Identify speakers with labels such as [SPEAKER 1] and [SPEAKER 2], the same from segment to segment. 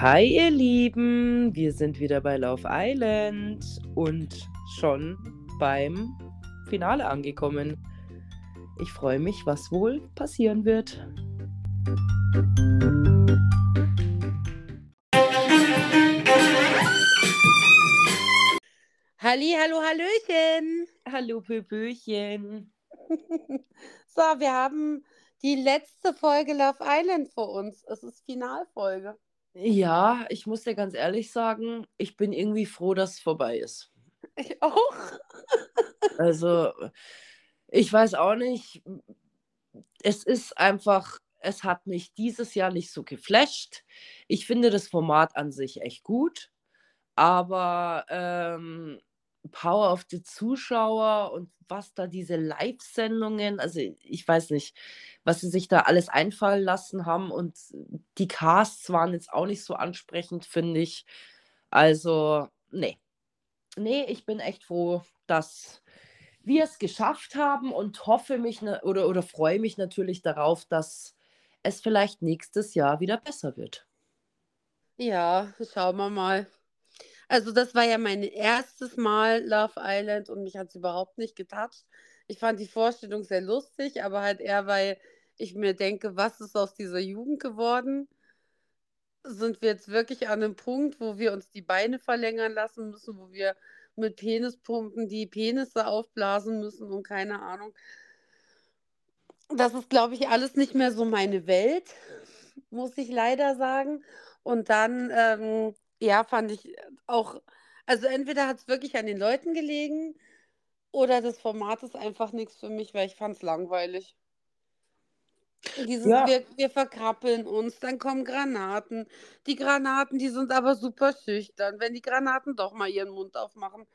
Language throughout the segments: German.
[SPEAKER 1] Hi ihr Lieben, wir sind wieder bei Love Island und schon beim Finale angekommen. Ich freue mich, was wohl passieren wird.
[SPEAKER 2] Halli, hallo, hallöchen.
[SPEAKER 1] Hallo Pöpöchen.
[SPEAKER 2] So, wir haben die letzte Folge Love Island vor uns. Es ist Finalfolge.
[SPEAKER 1] Ja, ich muss dir ganz ehrlich sagen, ich bin irgendwie froh, dass es vorbei ist.
[SPEAKER 2] Ich auch.
[SPEAKER 1] Also, ich weiß auch nicht, es ist einfach, es hat mich dieses Jahr nicht so geflasht. Ich finde das Format an sich echt gut, aber ähm, Power of the Zuschauer und was da diese Live-Sendungen, also ich weiß nicht, was sie sich da alles einfallen lassen haben und die Casts waren jetzt auch nicht so ansprechend, finde ich. Also, nee. Nee, ich bin echt froh, dass wir es geschafft haben und hoffe mich ne, oder, oder freue mich natürlich darauf, dass es vielleicht nächstes Jahr wieder besser wird.
[SPEAKER 2] Ja, schauen wir mal. Also das war ja mein erstes Mal Love Island und mich hat es überhaupt nicht getatscht. Ich fand die Vorstellung sehr lustig, aber halt eher, weil ich mir denke, was ist aus dieser Jugend geworden? Sind wir jetzt wirklich an einem Punkt, wo wir uns die Beine verlängern lassen müssen, wo wir mit Penispumpen die Penisse aufblasen müssen und keine Ahnung. Das ist, glaube ich, alles nicht mehr so meine Welt, muss ich leider sagen. Und dann ähm, ja, fand ich auch, also entweder hat es wirklich an den Leuten gelegen oder das Format ist einfach nichts für mich, weil ich fand es langweilig. Dieses,
[SPEAKER 1] Ja.
[SPEAKER 2] wir, wir verkrappeln uns, dann kommen Granaten. Die Granaten, die sind aber super schüchtern. Wenn die Granaten doch mal ihren Mund aufmachen,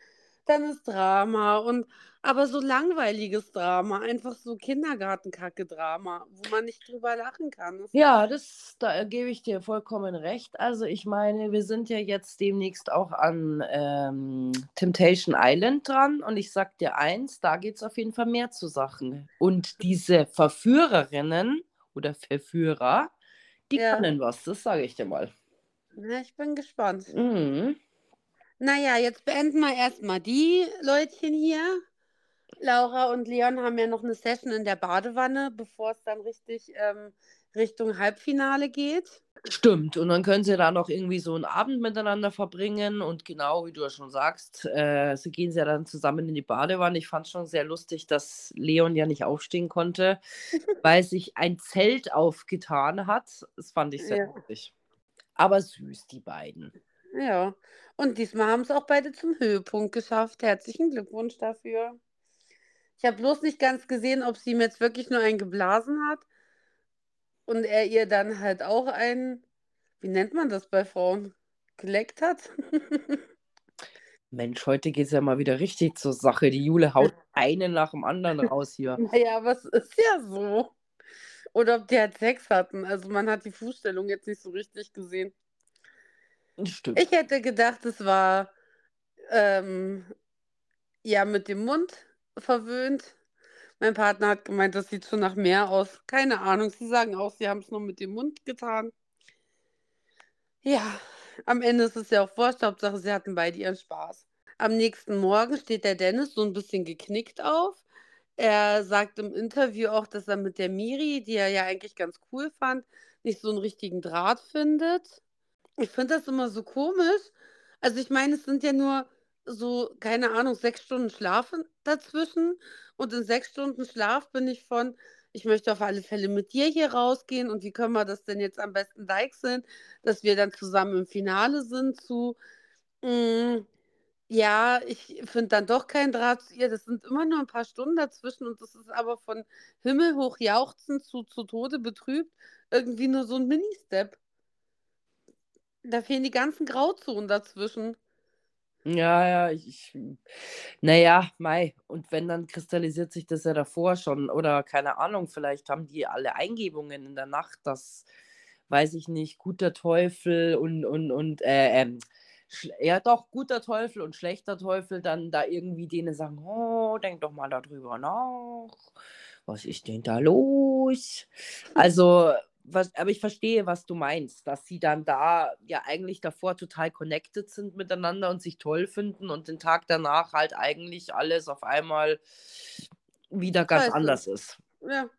[SPEAKER 2] dann ist Drama. Und aber so langweiliges Drama, einfach so Kindergartenkacke-Drama, wo man nicht drüber lachen kann. Das,
[SPEAKER 1] Ja, das, da gebe ich dir vollkommen recht. Also ich meine, wir sind ja jetzt demnächst auch an ähm, Temptation Island dran und ich sag dir eins, da geht es auf jeden Fall mehr zu Sachen. Und diese Verführerinnen oder Verführer, die
[SPEAKER 2] ja,
[SPEAKER 1] können was, das sage ich dir mal.
[SPEAKER 2] na, ich bin gespannt.
[SPEAKER 1] Mhm.
[SPEAKER 2] Naja, jetzt beenden wir erstmal die Leutchen hier. Laura und Leon haben ja noch eine Session in der Badewanne, bevor es dann richtig ähm, Richtung Halbfinale geht.
[SPEAKER 1] Stimmt, und dann können sie da noch irgendwie so einen Abend miteinander verbringen und genau wie du ja schon sagst, äh, sie gehen ja dann zusammen in die Badewanne. Ich fand es schon sehr lustig, dass Leon ja nicht aufstehen konnte, weil sich ein Zelt aufgetan hat. Das fand ich sehr
[SPEAKER 2] Ja.
[SPEAKER 1] lustig. Aber süß, die beiden.
[SPEAKER 2] Ja, und diesmal haben es auch beide zum Höhepunkt geschafft. Herzlichen Glückwunsch dafür. Ich habe bloß nicht ganz gesehen, ob sie ihm jetzt wirklich nur einen geblasen hat und er ihr dann halt auch einen, wie nennt man das bei Frauen, geleckt hat.
[SPEAKER 1] Mensch, heute geht es ja mal wieder richtig zur Sache. Die Jule haut einen nach dem anderen raus hier.
[SPEAKER 2] Naja, aber es ist ja so. Oder ob die halt Sex hatten. Also man hat die Fußstellung jetzt nicht so richtig gesehen.
[SPEAKER 1] Stimmt.
[SPEAKER 2] Ich hätte gedacht, es war ähm, ja mit dem Mund verwöhnt. Mein Partner hat gemeint, das sieht schon nach mehr aus. Keine Ahnung. Sie sagen auch, sie haben es nur mit dem Mund getan. Ja, am Ende ist es ja auch wurscht. Hauptsache, sie hatten beide ihren Spaß. Am nächsten Morgen steht der Dennis so ein bisschen geknickt auf. Er sagt im Interview auch, dass er mit der Miri, die er ja eigentlich ganz cool fand, nicht so einen richtigen Draht findet. Ich finde das immer so komisch. Also ich meine, es sind ja nur so, keine Ahnung, sechs Stunden Schlaf dazwischen. Und in sechs Stunden Schlaf bin ich von, ich möchte auf alle Fälle mit dir hier rausgehen. Und wie können wir das denn jetzt am besten deichseln, dass wir dann zusammen im Finale sind zu, mm, ja, ich finde dann doch keinen Draht zu ihr. Das sind immer nur ein paar Stunden dazwischen und das ist aber von Himmel hoch jauchzend zu, zu Tode betrübt irgendwie nur so ein Mini-Step. Da fehlen die ganzen Grauzonen dazwischen.
[SPEAKER 1] Ja, ja, ich, ich naja, Mai. Und wenn, dann kristallisiert sich das ja davor schon. Oder keine Ahnung, vielleicht haben die alle Eingebungen in der Nacht, dass, weiß ich nicht, guter Teufel und, und, und, äh, ähm, ja doch, guter Teufel und schlechter Teufel dann da irgendwie denen sagen, oh, denk doch mal darüber nach. Was ist denn da los? Also, was, aber ich verstehe, was du meinst, dass sie dann da ja eigentlich davor total connected sind miteinander und sich toll finden und den Tag danach halt eigentlich alles auf einmal wieder ganz
[SPEAKER 2] Scheiße.
[SPEAKER 1] anders ist.
[SPEAKER 2] Ja.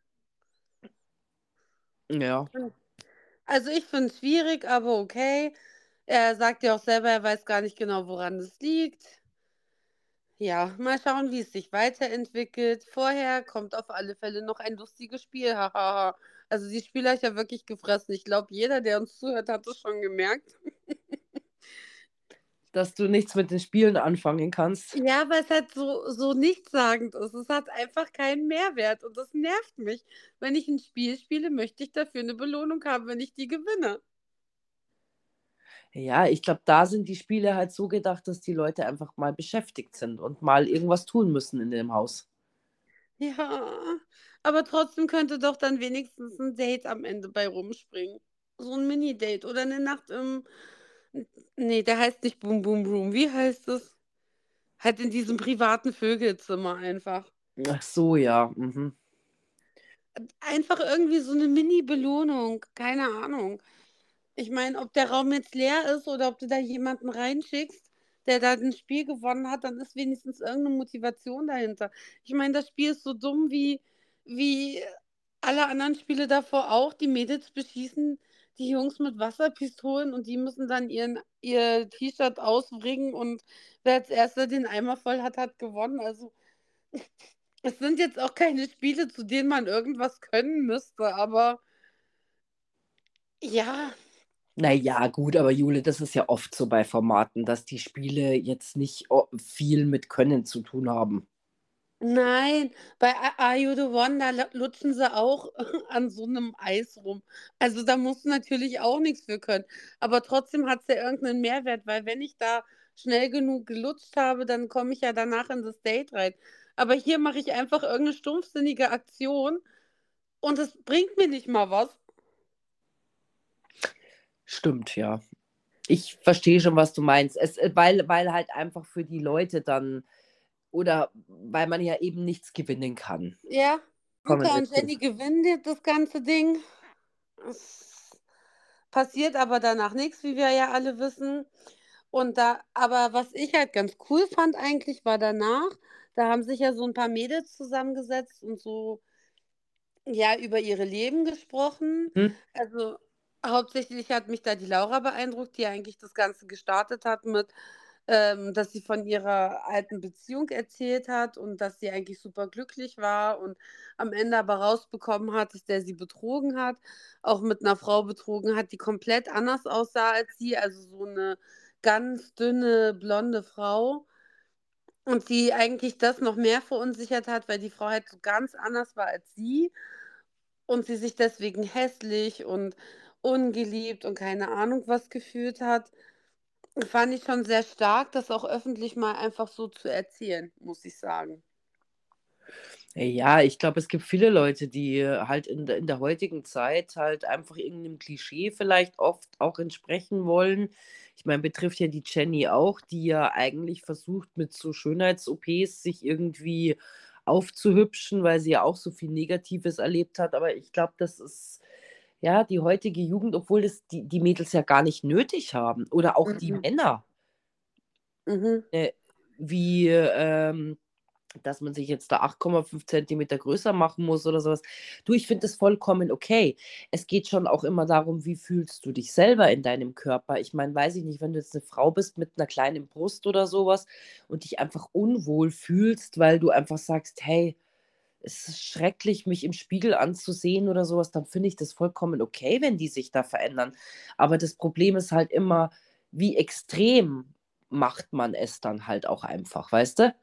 [SPEAKER 1] Ja.
[SPEAKER 2] Also ich finde es schwierig, aber okay. Er sagt ja auch selber, er weiß gar nicht genau, woran es liegt. Ja, mal schauen, wie es sich weiterentwickelt. Vorher kommt auf alle Fälle noch ein lustiges Spiel. Hahaha. Also die Spieler ich ja wirklich gefressen. Ich glaube, jeder, der uns zuhört, hat es schon gemerkt.
[SPEAKER 1] Dass du nichts mit den Spielen anfangen kannst.
[SPEAKER 2] Ja, weil es halt so, so nichtssagend ist. Es hat einfach keinen Mehrwert und das nervt mich. Wenn ich ein Spiel spiele, möchte ich dafür eine Belohnung haben, wenn ich die gewinne.
[SPEAKER 1] Ja, ich glaube, da sind die Spiele halt so gedacht, dass die Leute einfach mal beschäftigt sind und mal irgendwas tun müssen in dem Haus.
[SPEAKER 2] Ja, aber trotzdem könnte doch dann wenigstens ein Date am Ende bei rumspringen. So ein Mini-Date oder eine Nacht im. Nee, der heißt nicht Boom Boom Room. Wie heißt es? Halt in diesem privaten Vögelzimmer einfach.
[SPEAKER 1] Ach so, ja. Mhm.
[SPEAKER 2] Einfach irgendwie so eine Mini-Belohnung. Keine Ahnung. Ich meine, ob der Raum jetzt leer ist oder ob du da jemanden reinschickst, der da ein Spiel gewonnen hat, dann ist wenigstens irgendeine Motivation dahinter. Ich meine, das Spiel ist so dumm wie, wie alle anderen Spiele davor auch. Die Mädels beschießen die Jungs mit Wasserpistolen und die müssen dann ihren, ihr T-Shirt ausbringen und wer als erster den Eimer voll hat, hat gewonnen. Also es sind jetzt auch keine Spiele, zu denen man irgendwas können müsste, aber ja,
[SPEAKER 1] Naja, gut, aber Jule, das ist ja oft so bei Formaten, dass die Spiele jetzt nicht viel mit Können zu tun haben.
[SPEAKER 2] Nein, bei Are You the One, da lutschen sie auch an so einem Eis rum. Also da musst du natürlich auch nichts für können. Aber trotzdem hat es ja irgendeinen Mehrwert, weil wenn ich da schnell genug gelutscht habe, dann komme ich ja danach in das Date rein. Aber hier mache ich einfach irgendeine stumpfsinnige Aktion und es bringt mir nicht mal was.
[SPEAKER 1] Stimmt, ja. Ich verstehe schon, was du meinst. Es, äh, weil, weil halt einfach für die Leute dann oder weil man ja eben nichts gewinnen kann.
[SPEAKER 2] Ja, Luca und. Jenny gewinnen jetzt das ganze Ding. Es passiert aber danach nichts, wie wir ja alle wissen. Und da, aber was ich halt ganz cool fand eigentlich, war danach, da haben sich ja so ein paar Mädels zusammengesetzt und so, ja, über ihre Leben gesprochen.
[SPEAKER 1] Hm?
[SPEAKER 2] Also hauptsächlich hat mich da die Laura beeindruckt, die eigentlich das Ganze gestartet hat mit, ähm, dass sie von ihrer alten Beziehung erzählt hat und dass sie eigentlich super glücklich war und am Ende aber rausbekommen hat, dass der sie betrogen hat, auch mit einer Frau betrogen hat, die komplett anders aussah als sie, also so eine ganz dünne, blonde Frau. Und die eigentlich das noch mehr verunsichert hat, weil die Frau halt so ganz anders war als sie und sie sich deswegen hässlich und ungeliebt und keine Ahnung was gefühlt hat. Fand ich schon sehr stark, das auch öffentlich mal einfach so zu erzählen, muss ich sagen.
[SPEAKER 1] Ja, ich glaube, es gibt viele Leute, die äh, halt in in der heutigen Zeit halt einfach irgendeinem Klischee vielleicht oft auch entsprechen wollen. Ich meine, betrifft ja die Jenny auch, die ja eigentlich versucht, mit so Schönheits-OPs sich irgendwie aufzuhübschen, weil sie ja auch so viel Negatives erlebt hat. Aber ich glaube, das ist ja die heutige Jugend, obwohl das die, die Mädels ja gar nicht nötig haben. Oder auch die
[SPEAKER 2] Mhm.
[SPEAKER 1] Männer,
[SPEAKER 2] Mhm.
[SPEAKER 1] äh, wie ähm, dass man sich jetzt da 8,5 Zentimeter größer machen muss oder sowas. Du, ich finde das vollkommen okay. Es geht schon auch immer darum, wie fühlst du dich selber in deinem Körper. Ich meine, weiß ich nicht, wenn du jetzt eine Frau bist mit einer kleinen Brust oder sowas und dich einfach unwohl fühlst, weil du einfach sagst, hey, es ist schrecklich, mich im Spiegel anzusehen oder sowas, dann finde ich das vollkommen okay, wenn die sich da verändern. Aber das Problem ist halt immer, wie extrem macht man es dann halt auch einfach, weißt du?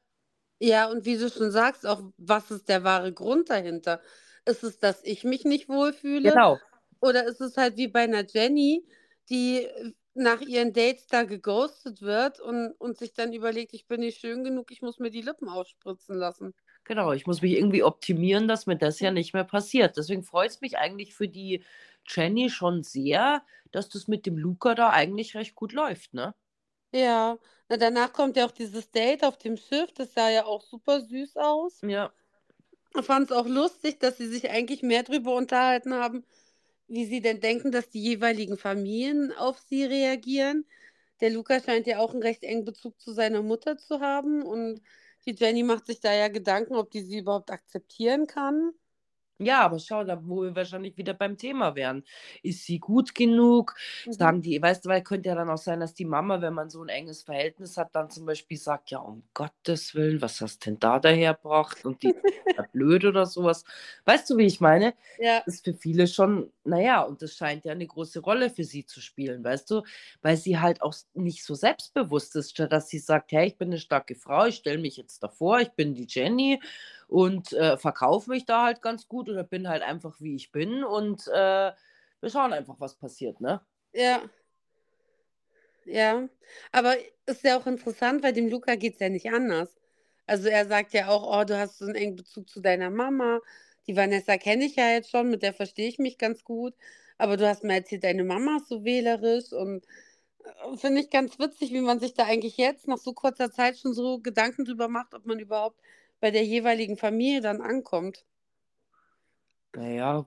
[SPEAKER 2] Ja, und wie du schon sagst, auch was ist der wahre Grund dahinter? Ist es, dass ich mich nicht wohlfühle?
[SPEAKER 1] Genau.
[SPEAKER 2] Oder ist es halt wie bei einer Jenny, die äh, nach ihren Dates da geghostet wird und, und sich dann überlegt, ich bin nicht schön genug, ich muss mir die Lippen aufspritzen lassen.
[SPEAKER 1] Genau, ich muss mich irgendwie optimieren, dass mir das ja nicht mehr passiert. Deswegen freut es mich eigentlich für die Jenny schon sehr, dass das mit dem Luca da eigentlich recht gut läuft, ne?
[SPEAKER 2] Ja, na, danach kommt ja auch dieses Date auf dem Schiff, das sah ja auch super süß aus.
[SPEAKER 1] Ja.
[SPEAKER 2] Ich fand es auch lustig, dass sie sich eigentlich mehr drüber unterhalten haben, wie sie denn denken, dass die jeweiligen Familien auf sie reagieren. Der Luca scheint ja auch einen recht engen Bezug zu seiner Mutter zu haben und die Jenny macht sich da ja Gedanken, ob die sie überhaupt akzeptieren kann.
[SPEAKER 1] Ja, aber schau, da wo wir wahrscheinlich wieder beim Thema wären. Ist sie gut genug?
[SPEAKER 2] Mhm.
[SPEAKER 1] Sagen die, weißt du, weil könnte ja dann auch sein, dass die Mama, wenn man so ein enges Verhältnis hat, dann zum Beispiel sagt, ja, um Gottes Willen, was hast denn da dahergebracht? Und die ist ja blöd oder sowas. Weißt du, wie ich meine?
[SPEAKER 2] Ja,
[SPEAKER 1] Ist für viele schon, naja, und das scheint ja eine große Rolle für sie zu spielen, weißt du? Weil sie halt auch nicht so selbstbewusst ist, statt dass sie sagt, hey, ich bin eine starke Frau, ich stelle mich jetzt davor, ich bin die Jenny und äh, verkaufe mich da halt ganz gut oder bin halt einfach wie ich bin und äh, wir schauen einfach, was passiert, ne?
[SPEAKER 2] ja, ja. Aber ist ja auch interessant, weil dem Luca geht es ja nicht anders. Also er sagt ja auch, oh, du hast so einen engen Bezug zu deiner Mama. Die Vanessa kenne ich ja jetzt schon, mit der verstehe ich mich ganz gut. Aber du hast mir erzählt, deine Mama ist so wählerisch und äh, finde ich ganz witzig, wie man sich da eigentlich jetzt nach so kurzer Zeit schon so Gedanken drüber macht, ob man überhaupt bei der jeweiligen Familie dann ankommt.
[SPEAKER 1] Naja,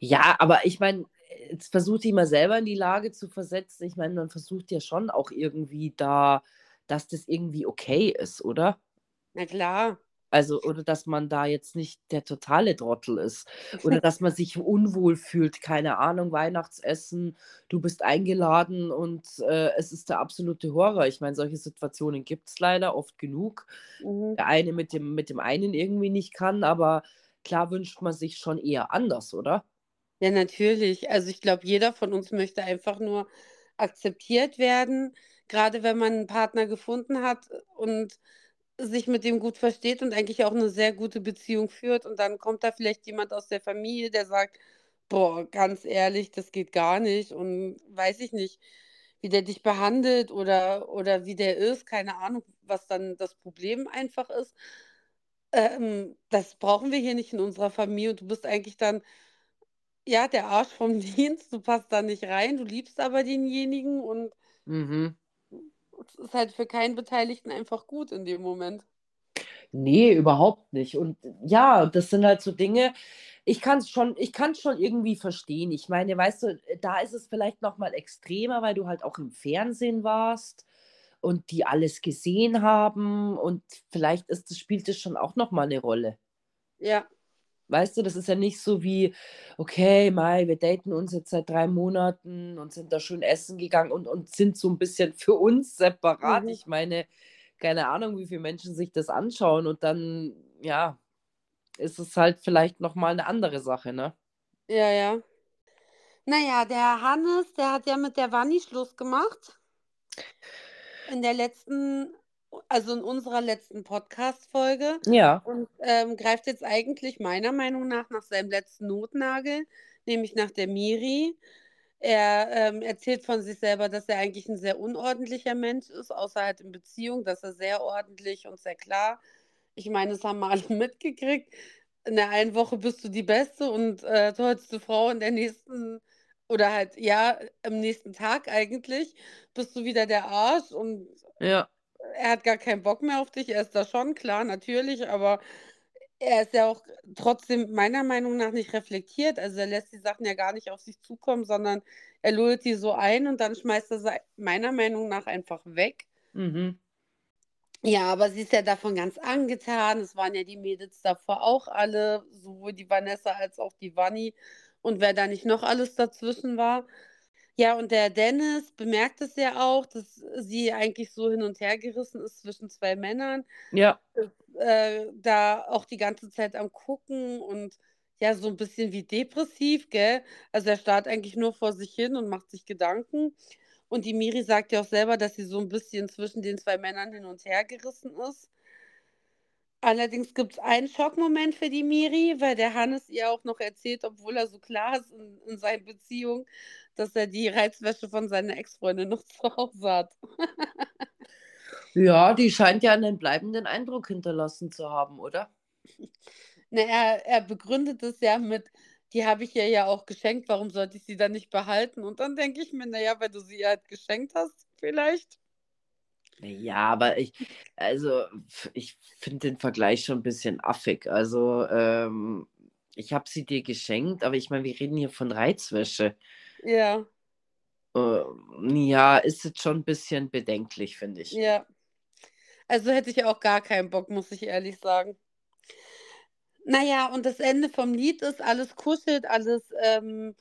[SPEAKER 1] ja, aber ich meine, jetzt versucht dich mal selber in die Lage zu versetzen. Ich meine, man versucht ja schon auch irgendwie da, dass das irgendwie okay ist, oder?
[SPEAKER 2] Na klar.
[SPEAKER 1] Also, oder dass man da jetzt nicht der totale Trottel ist oder dass man sich unwohl fühlt, keine Ahnung, Weihnachtsessen, du bist eingeladen und äh, es ist der absolute Horror. Ich meine, solche Situationen gibt es leider oft genug.
[SPEAKER 2] Mhm.
[SPEAKER 1] Der eine mit dem, mit dem einen irgendwie nicht kann, aber klar wünscht man sich schon eher anders, oder?
[SPEAKER 2] Ja, natürlich. Also ich glaube, jeder von uns möchte einfach nur akzeptiert werden, gerade wenn man einen Partner gefunden hat und sich mit dem gut versteht und eigentlich auch eine sehr gute Beziehung führt. Und dann kommt da vielleicht jemand aus der Familie, der sagt, boah, ganz ehrlich, das geht gar nicht und weiß ich nicht, wie der dich behandelt oder, oder wie der ist, keine Ahnung, was dann das Problem einfach ist. Ähm, das brauchen wir hier nicht in unserer Familie und du bist eigentlich dann ja, der Arsch vom Dienst, du passt da nicht rein, du liebst aber denjenigen und
[SPEAKER 1] Mhm.
[SPEAKER 2] Es ist halt für keinen Beteiligten einfach gut in dem Moment.
[SPEAKER 1] Nee, überhaupt nicht. Und ja, das sind halt so Dinge, ich kann es schon, ich kann schon irgendwie verstehen. Ich meine, weißt du, da ist es vielleicht noch mal extremer, weil du halt auch im Fernsehen warst und die alles gesehen haben und vielleicht ist das, spielt das schon auch noch mal eine Rolle.
[SPEAKER 2] Ja,
[SPEAKER 1] Weißt du, das ist ja nicht so wie, okay, Mai, wir daten uns jetzt seit drei Monaten und sind da schön essen gegangen und, und sind so ein bisschen für uns separat.
[SPEAKER 2] mhm.
[SPEAKER 1] Ich meine, keine Ahnung, wie viele Menschen sich das anschauen und dann, ja, ist es halt vielleicht noch mal eine andere Sache, ne?
[SPEAKER 2] Ja, ja. Naja, der Hannes, der hat ja mit der Wanni Schluss gemacht. In der letzten, also in unserer letzten Podcast-Folge.
[SPEAKER 1] Ja,
[SPEAKER 2] Und ähm, greift jetzt eigentlich meiner Meinung nach nach seinem letzten Notnagel, nämlich nach der Miri. Er ähm, erzählt von sich selber, dass er eigentlich ein sehr unordentlicher Mensch ist, außer halt in Beziehung, dass er sehr ordentlich und sehr klar. Ich meine, das haben wir alle mitgekriegt. In der einen Woche bist du die beste und äh, tollste Frau, in der nächsten, oder halt, ja, am nächsten Tag eigentlich, bist du wieder der Arsch und
[SPEAKER 1] ja,
[SPEAKER 2] er hat gar keinen Bock mehr auf dich. Er ist da schon, klar, natürlich, aber er ist ja auch trotzdem meiner Meinung nach nicht reflektiert. Also er lässt die Sachen ja gar nicht auf sich zukommen, sondern er lullt die so ein und dann schmeißt er sie meiner Meinung nach einfach weg.
[SPEAKER 1] mhm.
[SPEAKER 2] Ja, aber sie ist ja davon ganz angetan. Es waren ja die Mädels davor auch alle, sowohl die Vanessa als auch die Vanni und wer da nicht noch alles dazwischen war. Ja, und der Dennis bemerkt es ja auch, dass sie eigentlich so hin und her gerissen ist zwischen zwei Männern.
[SPEAKER 1] Ja,
[SPEAKER 2] äh, da auch die ganze Zeit am Gucken und ja, so ein bisschen wie depressiv, gell? Also er starrt eigentlich nur vor sich hin und macht sich Gedanken. Und die Miri sagt ja auch selber, dass sie so ein bisschen zwischen den zwei Männern hin und her gerissen ist. Allerdings gibt es einen Schockmoment für die Miri, weil der Hannes ihr auch noch erzählt, obwohl er so klar ist in, in seinen Beziehungen, dass er die Reizwäsche von seiner Ex-Freundin noch zu Hause hat.
[SPEAKER 1] ja, die scheint ja einen bleibenden Eindruck hinterlassen zu haben, oder?
[SPEAKER 2] Na, er, er begründet es ja mit, die habe ich ihr ja auch geschenkt, warum sollte ich sie dann nicht behalten? Und dann denke ich mir, naja, weil du sie ihr halt geschenkt hast, vielleicht.
[SPEAKER 1] Ja, aber ich, also ich finde den Vergleich schon ein bisschen affig. Also, ähm, ich habe sie dir geschenkt, aber ich meine, wir reden hier von Reizwäsche.
[SPEAKER 2] Ja.
[SPEAKER 1] Äh, ja, ist jetzt schon ein bisschen bedenklich, finde ich.
[SPEAKER 2] Ja. Also hätte ich auch gar keinen Bock, muss ich ehrlich sagen. Naja, und das Ende vom Lied ist, alles kuschelt, alles ähm,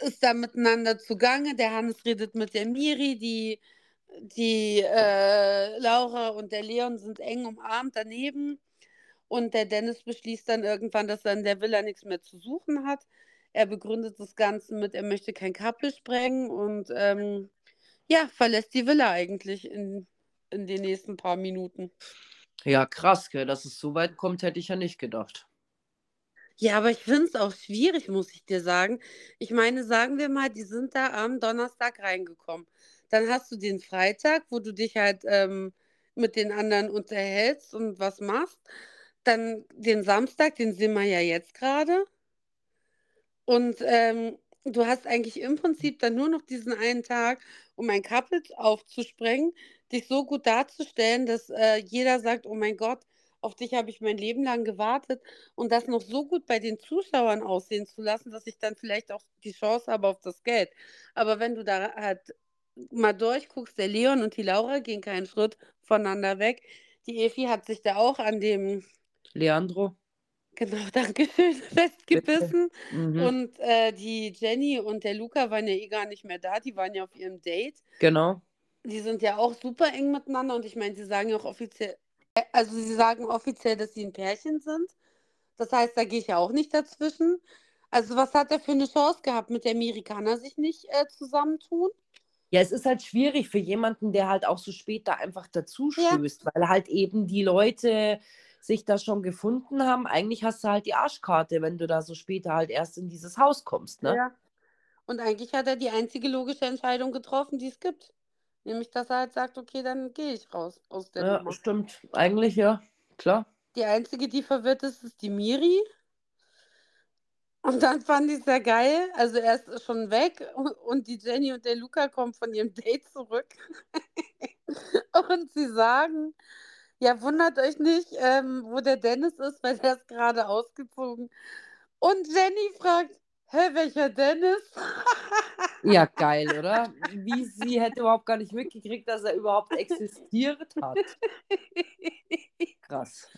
[SPEAKER 2] ist da miteinander zugange. Der Hannes redet mit der Miri, die, die äh, Laura und der Leon sind eng umarmt daneben. Und der Dennis beschließt dann irgendwann, dass er in der Villa nichts mehr zu suchen hat. Er begründet das Ganze mit, er möchte kein Kappel sprengen und ähm, ja, verlässt die Villa eigentlich in, in den nächsten paar Minuten.
[SPEAKER 1] Ja, krass, gell? dass es so weit kommt, hätte ich ja nicht gedacht.
[SPEAKER 2] Ja, aber ich finde es auch schwierig, muss ich dir sagen. Ich meine, sagen wir mal, die sind da am Donnerstag reingekommen. Dann hast du den Freitag, wo du dich halt ähm, mit den anderen unterhältst und was machst. Dann den Samstag, den sehen wir ja jetzt gerade. Und ähm, du hast eigentlich im Prinzip dann nur noch diesen einen Tag, um ein Couple aufzusprengen, dich so gut darzustellen, dass äh, jeder sagt, oh mein Gott, auf dich habe ich mein Leben lang gewartet und das noch so gut bei den Zuschauern aussehen zu lassen, dass ich dann vielleicht auch die Chance habe auf das Geld. Aber wenn du da halt mal durchguckst, der Leon und die Laura gehen keinen Schritt voneinander weg. Die Efi hat sich da auch an dem
[SPEAKER 1] Leandro.
[SPEAKER 2] Genau, danke schön, festgebissen. Mhm. Und äh, die Jenny und der Luca waren ja eh gar nicht mehr da, die waren ja auf ihrem Date.
[SPEAKER 1] Genau.
[SPEAKER 2] Die sind ja auch super eng miteinander und ich meine, sie sagen ja auch offiziell, also sie sagen offiziell, dass sie ein Pärchen sind. Das heißt, da gehe ich ja auch nicht dazwischen. Also was hat er für eine Chance gehabt? Mit der Miri kann er sich nicht äh, zusammentun?
[SPEAKER 1] Ja, es ist halt schwierig für jemanden, der halt auch so später einfach dazu stößt, ja. weil halt eben die Leute sich da schon gefunden haben. Eigentlich hast du halt die Arschkarte, wenn du da so später halt erst in dieses Haus kommst, ne? Ja.
[SPEAKER 2] Und eigentlich hat er die einzige logische Entscheidung getroffen, die es gibt. Nämlich, dass er halt sagt, okay, dann gehe ich raus aus der
[SPEAKER 1] Ja, Nummer. stimmt. Eigentlich ja, klar.
[SPEAKER 2] Die einzige, die verwirrt ist, ist die Miri. Und dann fand ich es sehr geil. Also er ist schon weg und die Jenny und der Luca kommen von ihrem Date zurück. und sie sagen, ja, wundert euch nicht, ähm, wo der Dennis ist, weil der ist gerade ausgezogen. Und Jenny fragt, hä, welcher Dennis?
[SPEAKER 1] ja, geil, oder? Wie sie hätte überhaupt gar nicht mitgekriegt, dass er überhaupt existiert hat. Krass.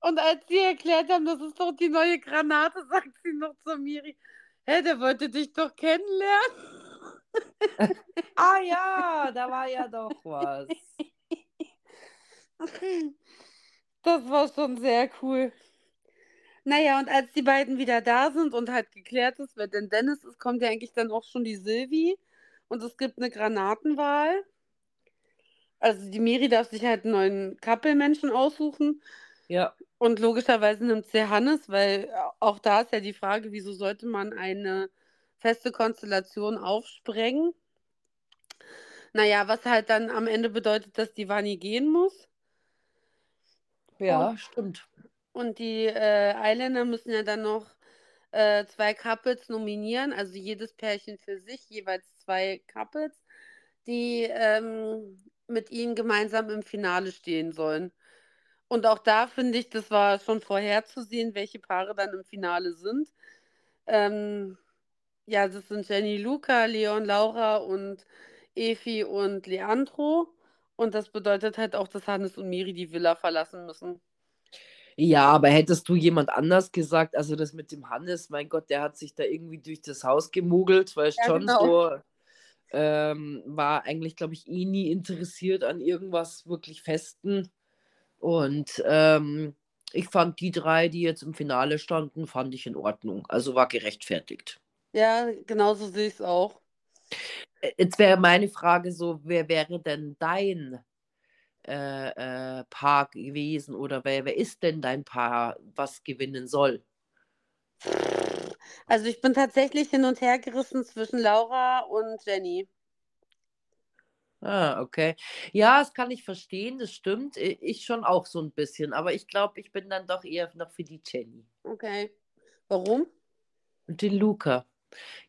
[SPEAKER 2] Und als sie erklärt haben, das ist doch die neue Granate, sagt sie noch zu Miri, hä, der wollte dich doch kennenlernen.
[SPEAKER 1] ah ja, da war ja doch was.
[SPEAKER 2] Das war schon sehr cool. Naja, und als die beiden wieder da sind und halt geklärt ist, wer denn Dennis ist, kommt ja eigentlich dann auch schon die Silvi und es gibt eine Granatenwahl. Also die Miri darf sich halt einen neuen Kappelmenschen aussuchen.
[SPEAKER 1] Ja.
[SPEAKER 2] Und logischerweise nimmt sie Hannes, weil auch da ist ja die Frage, wieso sollte man eine feste Konstellation aufsprengen? Naja, was halt dann am Ende bedeutet, dass die Vani gehen muss.
[SPEAKER 1] Ja, stimmt.
[SPEAKER 2] Und die äh, Eiländer müssen ja dann noch äh, zwei Couples nominieren, also jedes Pärchen für sich, jeweils zwei Couples, die ähm, mit ihnen gemeinsam im Finale stehen sollen. Und auch da finde ich, das war schon vorherzusehen, welche Paare dann im Finale sind. Ähm, ja, das sind Jenny Luca, Leon Laura und Efi und Leandro. Und das bedeutet halt auch, dass Hannes und Miri die Villa verlassen müssen.
[SPEAKER 1] Ja, aber hättest du jemand anders gesagt, also das mit dem Hannes, mein Gott, der hat sich da irgendwie durch das Haus gemogelt, weißt ja, schon genau. so, ähm, war eigentlich, glaube ich, eh nie interessiert an irgendwas wirklich Festen. Und ähm, ich fand die drei, die jetzt im Finale standen, fand ich in Ordnung. Also war gerechtfertigt.
[SPEAKER 2] Ja, genauso sehe ich es auch.
[SPEAKER 1] Äh, jetzt wäre meine Frage so, wer wäre denn dein äh, äh, Paar gewesen oder wer, wer ist denn dein Paar, was gewinnen soll?
[SPEAKER 2] Also ich bin tatsächlich hin und her gerissen zwischen Laura und Jenny.
[SPEAKER 1] Ah, okay. Ja, das kann ich verstehen, das stimmt. Ich schon auch so ein bisschen, aber ich glaube, ich bin dann doch eher noch für die Jenny.
[SPEAKER 2] Okay. Warum?
[SPEAKER 1] Und den Luca.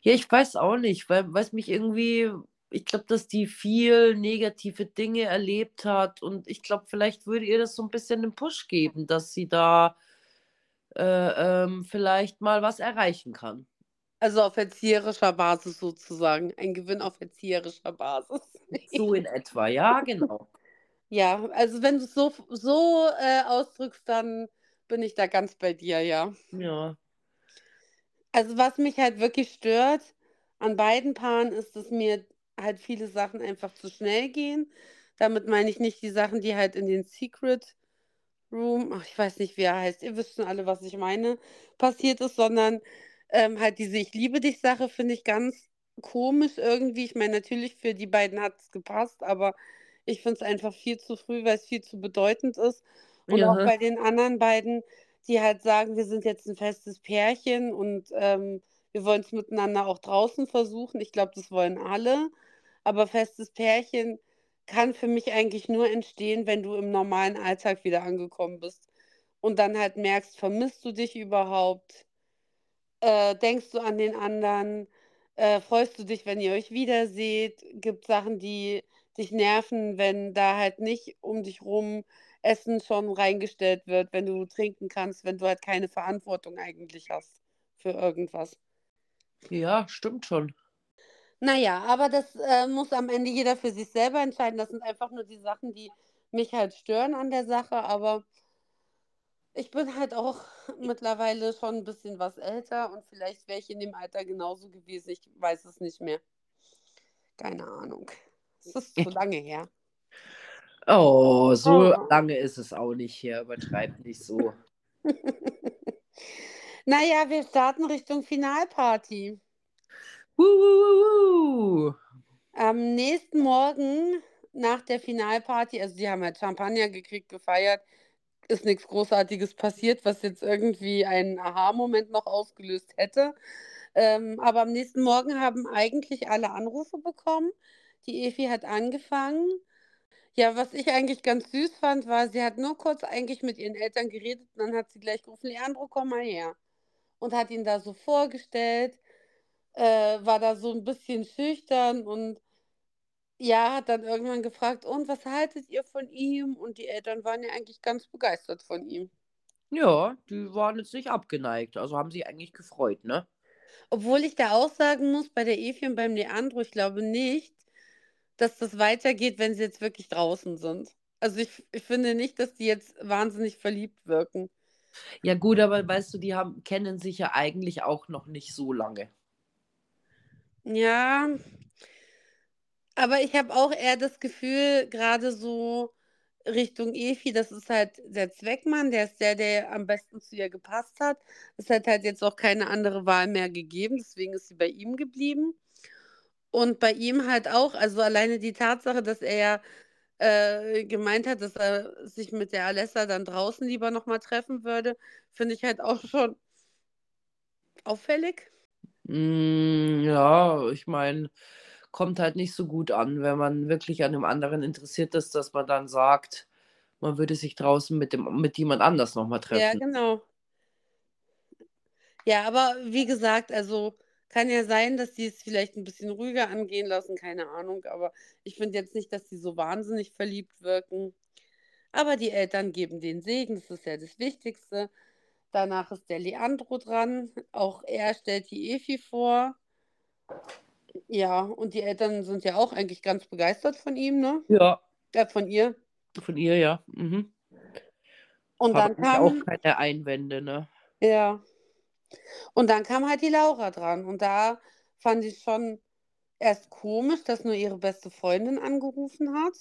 [SPEAKER 1] Ja, ich weiß auch nicht, weil es mich irgendwie, ich glaube, dass die viel negative Dinge erlebt hat und ich glaube, vielleicht würde ihr das so ein bisschen einen Push geben, dass sie da äh, ähm, vielleicht mal was erreichen kann.
[SPEAKER 2] Also auf erzieherischer Basis sozusagen. Ein Gewinn auf erzieherischer Basis.
[SPEAKER 1] So in etwa, ja, genau.
[SPEAKER 2] Ja, also wenn du es so, so äh, ausdrückst, dann bin ich da ganz bei dir, ja.
[SPEAKER 1] Ja.
[SPEAKER 2] Also was mich halt wirklich stört an beiden Paaren ist, dass mir halt viele Sachen einfach zu schnell gehen. Damit meine ich nicht die Sachen, die halt in den Secret Room, ach, ich weiß nicht, wie er heißt, ihr wisst schon alle, was ich meine, passiert ist, sondern ähm, halt diese Ich liebe dich Sache finde ich ganz komisch irgendwie. Ich meine, natürlich für die beiden hat es gepasst, aber ich finde es einfach viel zu früh, weil es viel zu bedeutend ist. Und
[SPEAKER 1] Ja.
[SPEAKER 2] auch bei den anderen beiden, die halt sagen, wir sind jetzt ein festes Pärchen und ähm, wir wollen es miteinander auch draußen versuchen. Ich glaube, das wollen alle. Aber festes Pärchen kann für mich eigentlich nur entstehen, wenn du im normalen Alltag wieder angekommen bist und dann halt merkst, vermisst du dich überhaupt? Äh, denkst du an den anderen? Äh, freust du dich, wenn ihr euch wiederseht? Gibt Sachen, die dich nerven, wenn da halt nicht um dich rum Essen schon reingestellt wird, wenn du trinken kannst, wenn du halt keine Verantwortung eigentlich hast für irgendwas?
[SPEAKER 1] Ja, stimmt schon.
[SPEAKER 2] Naja, aber das äh, muss am Ende jeder für sich selber entscheiden. Das sind einfach nur die Sachen, die mich halt stören an der Sache. Aber ich bin halt auch mittlerweile schon ein bisschen was älter und vielleicht wäre ich in dem Alter genauso gewesen. Ich weiß es nicht mehr. Keine Ahnung. Es ist zu lange her.
[SPEAKER 1] Oh, so
[SPEAKER 2] Oh.
[SPEAKER 1] lange ist es auch nicht hier. Übertreib nicht so.
[SPEAKER 2] Naja, wir starten Richtung Finalparty. Am nächsten Morgen nach der Finalparty, also die haben halt Champagner gekriegt, gefeiert, ist nichts Großartiges passiert, was jetzt irgendwie einen Aha-Moment noch ausgelöst hätte. Ähm, aber am nächsten Morgen haben eigentlich alle Anrufe bekommen. Die Efi hat angefangen. Ja, was ich eigentlich ganz süß fand, war, sie hat nur kurz eigentlich mit ihren Eltern geredet und dann hat sie gleich gerufen, Leandro, komm mal her. Und hat ihn da so vorgestellt, äh, war da so ein bisschen schüchtern und ja, hat dann irgendwann gefragt, und was haltet ihr von ihm? Und die Eltern waren ja eigentlich ganz begeistert von ihm.
[SPEAKER 1] Ja, die waren jetzt nicht abgeneigt. Also haben sich eigentlich gefreut, ne?
[SPEAKER 2] Obwohl ich da auch sagen muss, bei der Efi und beim Leandro, ich glaube nicht, dass das weitergeht, wenn sie jetzt wirklich draußen sind. Also ich, ich finde nicht, dass die jetzt wahnsinnig verliebt wirken.
[SPEAKER 1] Ja, gut, aber weißt du, die haben, kennen sich ja eigentlich auch noch nicht so lange.
[SPEAKER 2] Ja, aber ich habe auch eher das Gefühl, gerade so Richtung Efi, das ist halt der Zweckmann, der ist der, der am besten zu ihr gepasst hat. Es hat halt jetzt auch keine andere Wahl mehr gegeben, deswegen ist sie bei ihm geblieben. Und bei ihm halt auch, also alleine die Tatsache, dass er ja äh, gemeint hat, dass er sich mit der Alessa dann draußen lieber nochmal treffen würde, finde ich halt auch schon auffällig.
[SPEAKER 1] Mm, ja, ich meine, kommt halt nicht so gut an, wenn man wirklich an dem anderen interessiert ist, dass man dann sagt, man würde sich draußen mit dem, mit jemand anders nochmal
[SPEAKER 2] Ja,
[SPEAKER 1] treffen.
[SPEAKER 2] genau. Ja, aber wie gesagt, also kann ja sein, dass die es vielleicht ein bisschen ruhiger angehen lassen, keine Ahnung. Aber ich finde jetzt nicht, dass die so wahnsinnig verliebt wirken. Aber die Eltern geben den Segen, das ist ja das Wichtigste. Danach ist der Leandro dran. Auch er stellt die Efi vor. Ja, und die Eltern sind ja auch eigentlich ganz begeistert von ihm, ne?
[SPEAKER 1] Ja,
[SPEAKER 2] Äh, von ihr.
[SPEAKER 1] von ihr, ja. Mhm.
[SPEAKER 2] Und dann
[SPEAKER 1] Habe ich auch
[SPEAKER 2] kam,
[SPEAKER 1] keine Einwände, ne?
[SPEAKER 2] ja. Und dann kam halt die Laura dran. Und da fand ich schon erst komisch, dass nur ihre beste Freundin angerufen hat.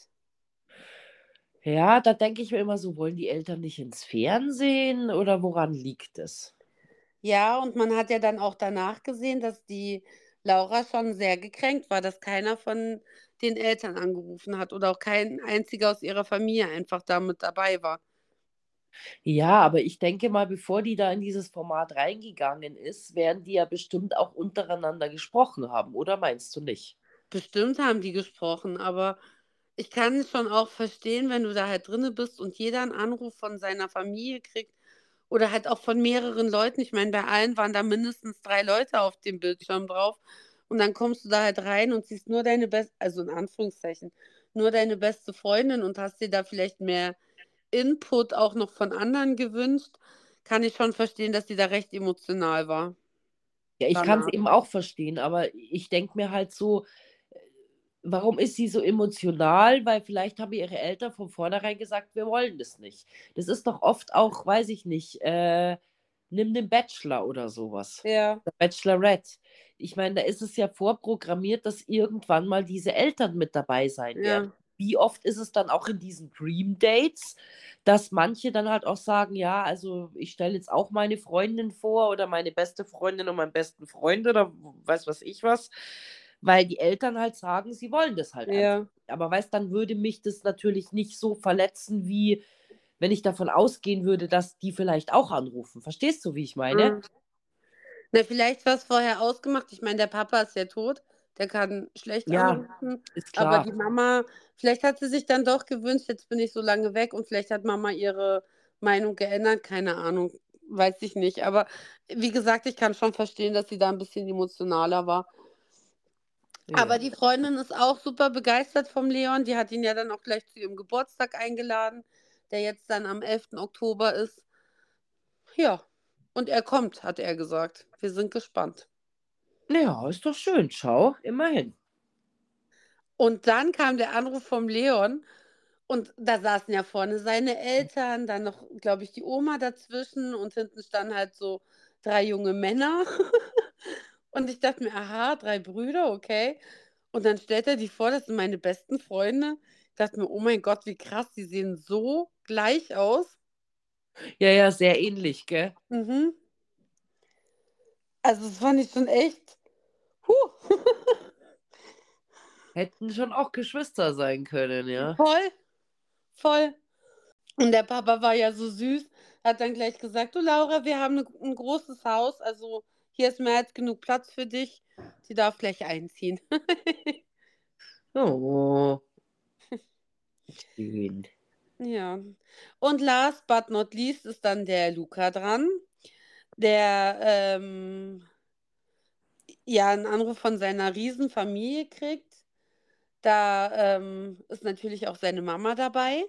[SPEAKER 1] Ja, da denke ich mir immer so, wollen die Eltern nicht ins Fernsehen oder woran liegt es?
[SPEAKER 2] Ja, und man hat ja dann auch danach gesehen, dass die Laura schon sehr gekränkt war, dass keiner von den Eltern angerufen hat oder auch kein einziger aus ihrer Familie einfach da mit dabei war.
[SPEAKER 1] Ja, aber ich denke mal, bevor die da in dieses Format reingegangen ist, werden die ja bestimmt auch untereinander gesprochen haben, oder meinst du nicht?
[SPEAKER 2] Bestimmt haben die gesprochen, aber ich kann es schon auch verstehen, wenn du da halt drinne bist und jeder einen Anruf von seiner Familie kriegt oder halt auch von mehreren Leuten. Ich meine, bei allen waren da mindestens drei Leute auf dem Bildschirm drauf und dann kommst du da halt rein und siehst nur deine beste, also in Anführungszeichen, nur deine beste Freundin und hast dir da vielleicht mehr Input auch noch von anderen gewünscht. kann ich schon verstehen, dass sie da recht emotional war.
[SPEAKER 1] Ja, ich kann es eben auch verstehen, aber ich denke mir halt so, warum ist sie so emotional? Weil vielleicht haben ihre Eltern von vornherein gesagt, wir wollen das nicht. Das ist doch oft auch, weiß ich nicht, äh, nimm den Bachelor oder sowas.
[SPEAKER 2] Ja,
[SPEAKER 1] Der Bachelorette. Ich meine, da ist es ja vorprogrammiert, dass irgendwann mal diese Eltern mit dabei sein werden.
[SPEAKER 2] ja,
[SPEAKER 1] Wie oft ist es dann auch in diesen Dream Dates, dass manche dann halt auch sagen, ja, also ich stelle jetzt auch meine Freundin vor oder meine beste Freundin und meinen besten Freund oder weiß was ich was, weil die Eltern halt sagen, sie wollen das halt einfach.
[SPEAKER 2] ja.
[SPEAKER 1] Aber weißt, dann würde mich das natürlich nicht so verletzen, wie wenn ich davon ausgehen würde, dass die vielleicht auch anrufen. Verstehst du, wie ich meine?
[SPEAKER 2] Mhm. Na, vielleicht war es vorher ausgemacht. Ich meine, der Papa ist ja tot. Der kann schlecht
[SPEAKER 1] Ja,
[SPEAKER 2] anrufen. Aber die Mama, vielleicht hat sie sich dann doch gewünscht, jetzt bin ich so lange weg und vielleicht hat Mama ihre Meinung geändert. Keine Ahnung, weiß ich nicht. Aber wie gesagt, ich kann schon verstehen, dass sie da ein bisschen emotionaler war. Aber die Freundin ist auch super begeistert vom Leon. Die hat ihn ja dann auch gleich zu ihrem Geburtstag eingeladen, der jetzt dann am 11. Oktober ist. Ja, und er kommt, hat er gesagt. Wir sind gespannt.
[SPEAKER 1] Ja, ist doch schön, schau, immerhin.
[SPEAKER 2] Und dann kam der Anruf vom Leon und da saßen ja vorne seine Eltern, dann noch, glaube ich, die Oma dazwischen und hinten standen halt so drei junge Männer. Und ich dachte mir, aha, drei Brüder, okay. Und dann stellt er die vor, das sind meine besten Freunde. Ich dachte mir, oh mein Gott, wie krass, die sehen so gleich aus.
[SPEAKER 1] Ja, ja, sehr ähnlich, gell?
[SPEAKER 2] Mhm. Also das fand ich schon echt. Huh.
[SPEAKER 1] Hätten schon auch Geschwister sein können, ja.
[SPEAKER 2] Voll, voll. Und der Papa war ja so süß, hat dann gleich gesagt, du Laura, wir haben ne, ein großes Haus, also hier ist mehr als genug Platz für dich. Sie darf gleich einziehen.
[SPEAKER 1] Oh. Schön.
[SPEAKER 2] Ja. Und last but not least ist dann der Luca dran, der ähm, ja einen Anruf von seiner Riesenfamilie kriegt. Da ähm, ist natürlich auch seine Mama dabei.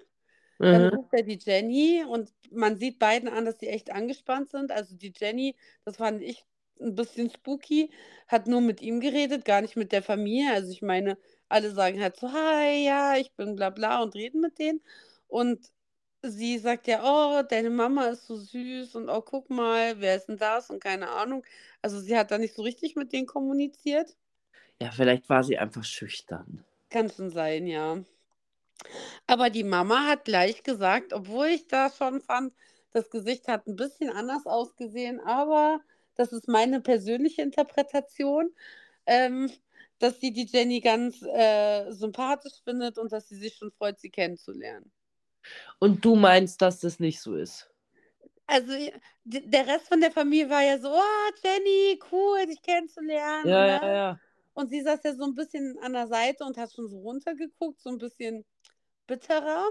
[SPEAKER 2] Dann
[SPEAKER 1] Mhm.
[SPEAKER 2] ruft er die Jenny und man sieht beiden an, dass die echt angespannt sind. Also die Jenny, das fand ich ein bisschen spooky, hat nur mit ihm geredet, gar nicht mit der Familie. Also ich meine, alle sagen halt so, hi, ja, ich bin bla bla und reden mit denen. Und sie sagt ja, oh, deine Mama ist so süß und oh, guck mal, wer ist denn das und keine Ahnung. Also sie hat da nicht so richtig mit denen kommuniziert.
[SPEAKER 1] Ja, vielleicht war sie einfach schüchtern.
[SPEAKER 2] Kann schon sein, ja. Aber die Mama hat gleich gesagt, obwohl ich da schon fand, das Gesicht hat ein bisschen anders ausgesehen, aber das ist meine persönliche Interpretation, ähm, dass sie die Jenny ganz äh, sympathisch findet und dass sie sich schon freut, sie kennenzulernen.
[SPEAKER 1] Und du meinst, dass das nicht so ist?
[SPEAKER 2] Also der Rest von der Familie war ja so, oh, Jenny, cool, dich kennenzulernen.
[SPEAKER 1] Ja,
[SPEAKER 2] und,
[SPEAKER 1] ja,
[SPEAKER 2] ne?
[SPEAKER 1] ja.
[SPEAKER 2] und sie saß ja so ein bisschen an der Seite und hat schon so runtergeguckt, so ein bisschen bitterer.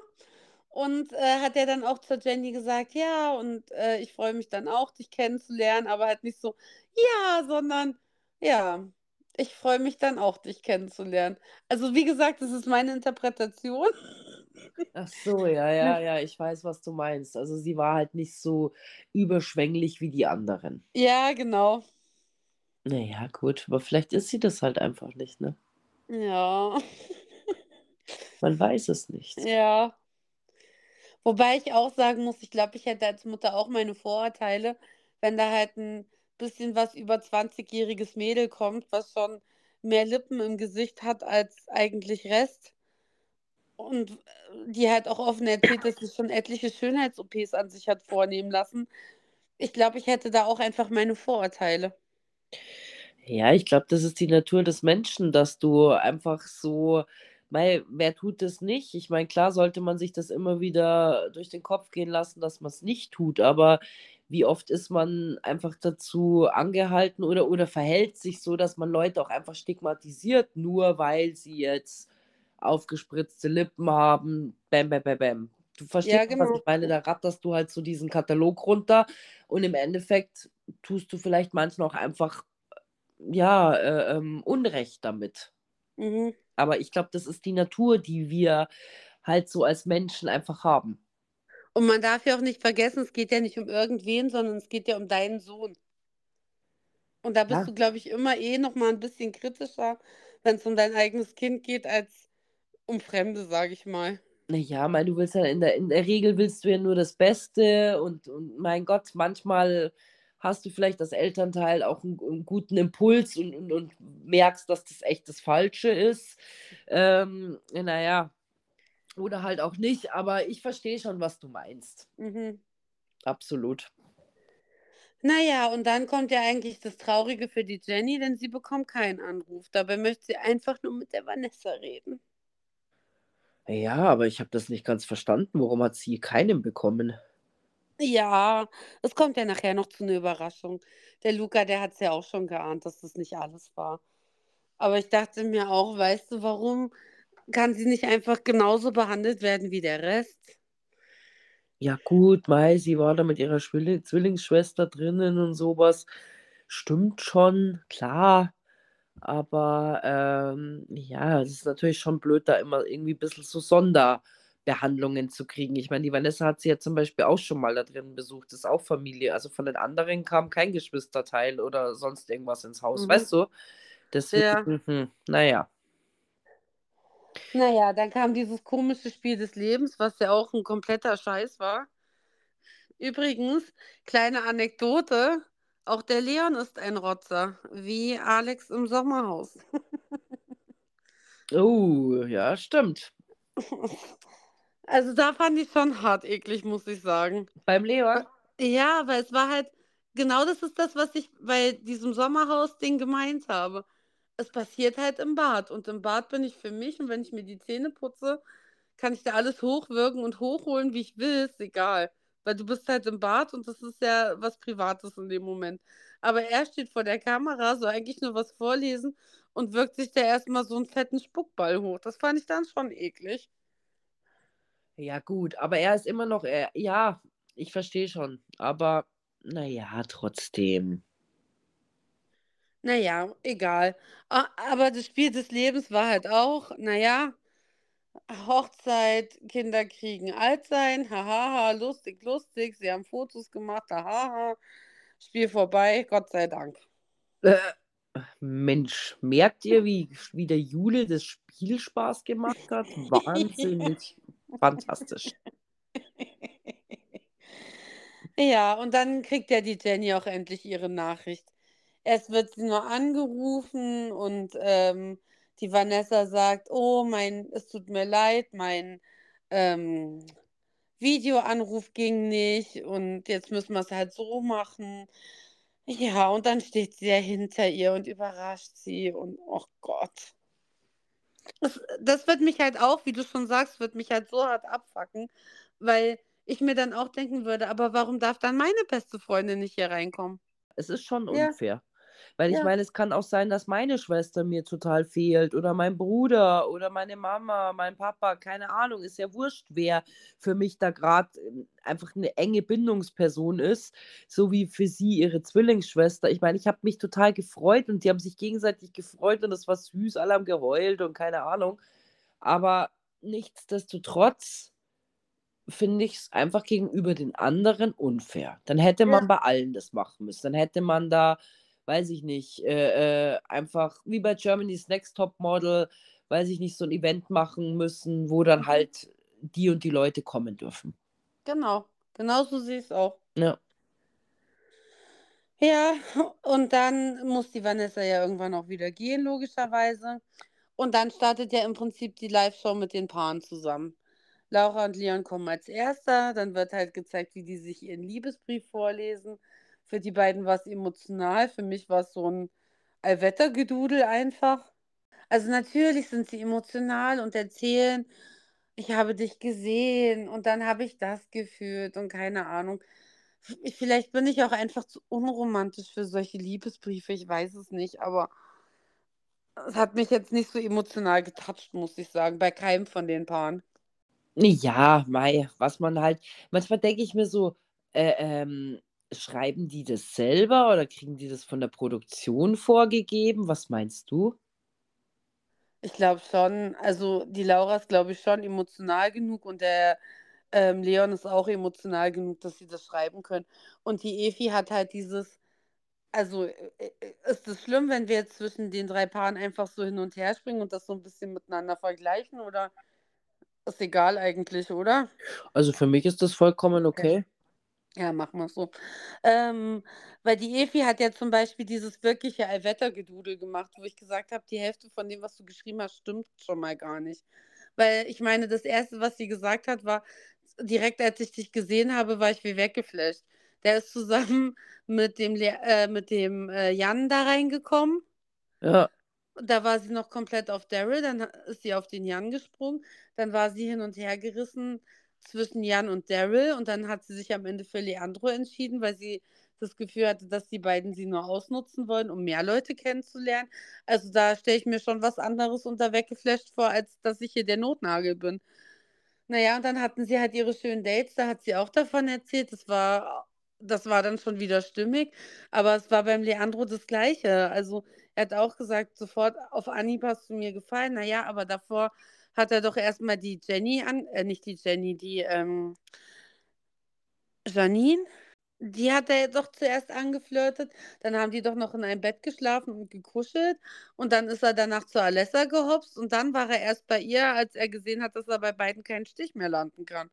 [SPEAKER 2] Und äh, hat er dann auch zur Jenny gesagt, ja, und äh, ich freue mich dann auch, dich kennenzulernen, aber halt nicht so, ja, sondern ja, ich freue mich dann auch, dich kennenzulernen. Also wie gesagt, das ist meine Interpretation.
[SPEAKER 1] Ach so, ja, ja, ja, ich weiß, was du meinst. Also sie war halt nicht so überschwänglich wie die anderen.
[SPEAKER 2] Ja, genau.
[SPEAKER 1] Naja, gut, aber vielleicht ist sie das halt einfach nicht, ne?
[SPEAKER 2] Ja,
[SPEAKER 1] Man weiß es nicht.
[SPEAKER 2] ja. Wobei ich auch sagen muss, ich glaube, ich hätte als Mutter auch meine Vorurteile, wenn da halt ein bisschen was über 20-jähriges Mädel kommt, was schon mehr Lippen im Gesicht hat als eigentlich Rest. Und äh, die halt auch offen erzählt, dass sie schon etliche Schönheits-OPs an sich hat vornehmen lassen. Ich glaube, ich hätte da auch einfach meine Vorurteile.
[SPEAKER 1] Ja, ich glaube, das ist die Natur des Menschen, dass du einfach so, mei, wer tut das nicht? Ich meine, klar sollte man sich das immer wieder durch den Kopf gehen lassen, dass man es nicht tut, aber wie oft ist man einfach dazu angehalten oder, oder verhält sich so, dass man Leute auch einfach stigmatisiert, nur weil sie jetzt aufgespritzte Lippen haben, bam, bam, bam, bam. Du verstehst,
[SPEAKER 2] Ja,
[SPEAKER 1] was
[SPEAKER 2] genau.
[SPEAKER 1] ich meine, da ratterst du halt so diesen Katalog runter und im Endeffekt tust du vielleicht manchmal auch einfach ja, äh, ähm, Unrecht damit.
[SPEAKER 2] Mhm.
[SPEAKER 1] Aber ich glaube, das ist die Natur, die wir halt so als Menschen einfach haben.
[SPEAKER 2] Und man darf ja auch nicht vergessen, es geht ja nicht um irgendwen, sondern es geht ja um deinen Sohn. Und da bist
[SPEAKER 1] Ja.
[SPEAKER 2] du, glaube ich, immer eh noch mal ein bisschen kritischer, wenn es um dein eigenes Kind geht, als um Fremde, sage ich mal.
[SPEAKER 1] Na ja, mei, du willst ja in der in der Regel willst du ja nur das Beste und und mein Gott, manchmal hast du vielleicht als Elternteil auch 'n 'n guten Impuls und und und merkst, dass das echt das Falsche ist. Ähm, na ja, oder halt auch nicht, aber ich verstehe schon, was du meinst.
[SPEAKER 2] Mhm.
[SPEAKER 1] Absolut.
[SPEAKER 2] Na ja, und dann kommt ja eigentlich das Traurige für die Jenny, denn sie bekommt keinen Anruf. Dabei möchte sie einfach nur mit der Vanessa reden.
[SPEAKER 1] Ja, aber ich habe das nicht ganz verstanden. Warum hat sie keinen bekommen?
[SPEAKER 2] Ja, es kommt ja nachher noch zu 'ner Überraschung. Der Luca, der hat's ja auch schon geahnt, dass das nicht alles war. Aber ich dachte mir auch, weißt du, warum kann sie nicht einfach genauso behandelt werden wie der Rest?
[SPEAKER 1] Ja gut, mei, sie war da mit ihrer Zwillingsschwester drinnen und so was. Stimmt schon, klar. Aber, ähm, ja, es ist natürlich schon blöd, da immer irgendwie bisschen so Sonderbehandlungen zu kriegen. Ich meine, die Vanessa hat sie ja zum Beispiel auch schon mal da drin besucht, ist auch Familie. Also, von den anderen kam kein Geschwisterteil oder sonst irgendwas ins Haus,
[SPEAKER 2] Mhm.
[SPEAKER 1] weißt du? Deswegen, na ja.
[SPEAKER 2] Na ja, dann kam dieses komische Spiel des Lebens, was ja auch 'n kompletter Scheiß war. Übrigens, kleine Anekdote, auch der Leon ist ein Rotzer, wie Alex im Sommerhaus.
[SPEAKER 1] Oh, ja, stimmt.
[SPEAKER 2] Also, da fand ich's schon hart eklig, muss ich sagen.
[SPEAKER 1] Beim Leon?
[SPEAKER 2] Ja, weil es war halt genau das ist das, was ich bei diesem Sommerhaus-Ding gemeint habe. Es passiert halt im Bad und im Bad bin ich für mich und wenn ich mir die Zähne putze, kann ich da alles hochwirken und hochholen, wie ich will, ist egal. Weil du bist halt im Bad und das ist ja was Privates in dem Moment. Aber er steht vor der Kamera, soll eigentlich nur was vorlesen und wirkt sich da erst mal so 'n fetten Spuckball hoch. Das fand ich dann schon eklig.
[SPEAKER 1] Ja gut, aber er ist immer noch er ja, ich verstehe schon, aber na ja, trotzdem.
[SPEAKER 2] Na ja, egal. Aber das Spiel des Lebens war halt auch, na ja, Hochzeit, Kinder kriegen alt sein, ha ha ha, lustig, lustig. Sie haben Fotos gemacht, ha ha ha. Spiel vorbei, Gott sei Dank.
[SPEAKER 1] Äh, Mensch, merkt ihr, wie wie der Jule das Spiel Spaß gemacht hat? Wahnsinnig fantastisch.
[SPEAKER 2] Ja, und dann kriegt ja die Jenny auch endlich ihre Nachricht. Erst wird sie nur angerufen und, ähm, die Vanessa sagt: „Oh, mein es tut mir leid, mein, ähm, Videoanruf ging nicht und jetzt müssen wir's halt so machen.“ Ja, und dann steht sie ja hinter ihr und überrascht sie und ach Gott. Das das wird mich halt auch, wie du schon sagst wird mich halt so hart abfucken, weil ich mir dann auch denken würde: „Aber warum darf dann meine beste Freundin nicht hier reinkommen?“
[SPEAKER 1] Es ist schon
[SPEAKER 2] Ja.
[SPEAKER 1] Weil ich
[SPEAKER 2] Ja.
[SPEAKER 1] meine, es kann auch sein, dass meine Schwester mir total fehlt oder mein Bruder oder meine Mama, mein Papa, keine Ahnung, ist ja wurscht, wer für mich da grad, ähm, einfach 'ne enge Bindungsperson ist, so wie für sie ihre Zwillingsschwester. Ich meine, ich habe mich total gefreut und die haben sich gegenseitig gefreut und das war süß, alle haben geheult und keine Ahnung. Aber nichtsdestotrotz finde ich's einfach gegenüber den anderen unfair. Dann hätte
[SPEAKER 2] Ja.
[SPEAKER 1] man bei allen das machen müssen. Dann hätte man da, weiß ich nicht, äh, äh, einfach wie bei Germany's Next Topmodel, weiß ich nicht, so 'n Event machen müssen, wo dann
[SPEAKER 2] Mhm.
[SPEAKER 1] halt die und die Leute kommen dürfen.
[SPEAKER 2] Genau, genauso sehe ich's auch.
[SPEAKER 1] Ja.
[SPEAKER 2] Ja, und dann muss die Vanessa ja irgendwann auch wieder gehen, logischerweise. Und dann startet ja im Prinzip die Liveshow mit den Paaren zusammen. Laura und Leon kommen als Erster, dann wird halt gezeigt, wie die sich ihren Liebesbrief vorlesen. Für die beiden war's emotional, für mich war's so 'n Allwettergedudel einfach. Also, natürlich sind sie emotional und erzählen: „Ich habe dich gesehen und dann habe ich das gefühlt“ und keine Ahnung. Vielleicht bin ich auch einfach zu unromantisch für solche Liebesbriefe, ich weiß es nicht, aber es hat mich jetzt nicht so emotional getoucht, muss ich sagen, bei keinem von den Paaren.
[SPEAKER 1] Ja, mei, was man halt manchmal denke ich mir so, äh, ähm, schreiben die das selber oder kriegen die das von der Produktion vorgegeben? Was meinst du?
[SPEAKER 2] Ich glaube schon. Also, die Laura ist, glaube ich, schon emotional genug und der, ähm, Leon ist auch emotional genug, dass sie das schreiben können. Und die Evi hat halt dieses, also äh, äh, ist es schlimm, wenn wir jetzt zwischen den drei Paaren einfach so hin und her springen und das so ein bisschen miteinander vergleichen oder ist egal eigentlich, oder?
[SPEAKER 1] Also für mich ist das vollkommen okay.
[SPEAKER 2] Ja, machen wir so. Ähm, weil die Evi hat ja zum Beispiel dieses wirkliche Allwettergedudel gemacht, wo ich gesagt habe, die Hälfte von dem, was du geschrieben hast, stimmt schon mal gar nicht. Weil ich meine, das Erste, was sie gesagt hat, war, direkt als ich dich gesehen habe, war ich wie weggeflasht. Der ist zusammen mit dem, Le äh, mit dem äh, Jan da reingekommen.
[SPEAKER 1] Ja.
[SPEAKER 2] Da war sie noch komplett auf Daryl, dann ist sie auf den Jan gesprungen. Dann war sie hin und her gerissen zwischen Jan und Daryl und dann hat sie sich am Ende für Leandro entschieden, weil sie das Gefühl hatte, dass die beiden sie nur ausnutzen wollen, um mehr Leute kennenzulernen. Also da stelle ich mir schon was anderes unter weggeflasht vor, als dass ich hier der Notnagel bin. Naja, und dann hatten sie halt ihre schönen Dates, da hat sie auch davon erzählt. Das war, das war dann schon wieder stimmig, aber es war beim Leandro das Gleiche. Also er hat auch gesagt, sofort auf Anhieb hast du mir gefallen. Naja, aber davor hat er doch erstmal die Jenny an, äh, nicht die Jenny, die ähm, Janine, die hat er doch zuerst angeflirtet. Dann haben die doch noch in einem Bett geschlafen und gekuschelt. Und dann ist er danach zu Alessa gehopst. Und dann war er erst bei ihr, als er gesehen hat, dass er bei beiden keinen Stich mehr landen kann.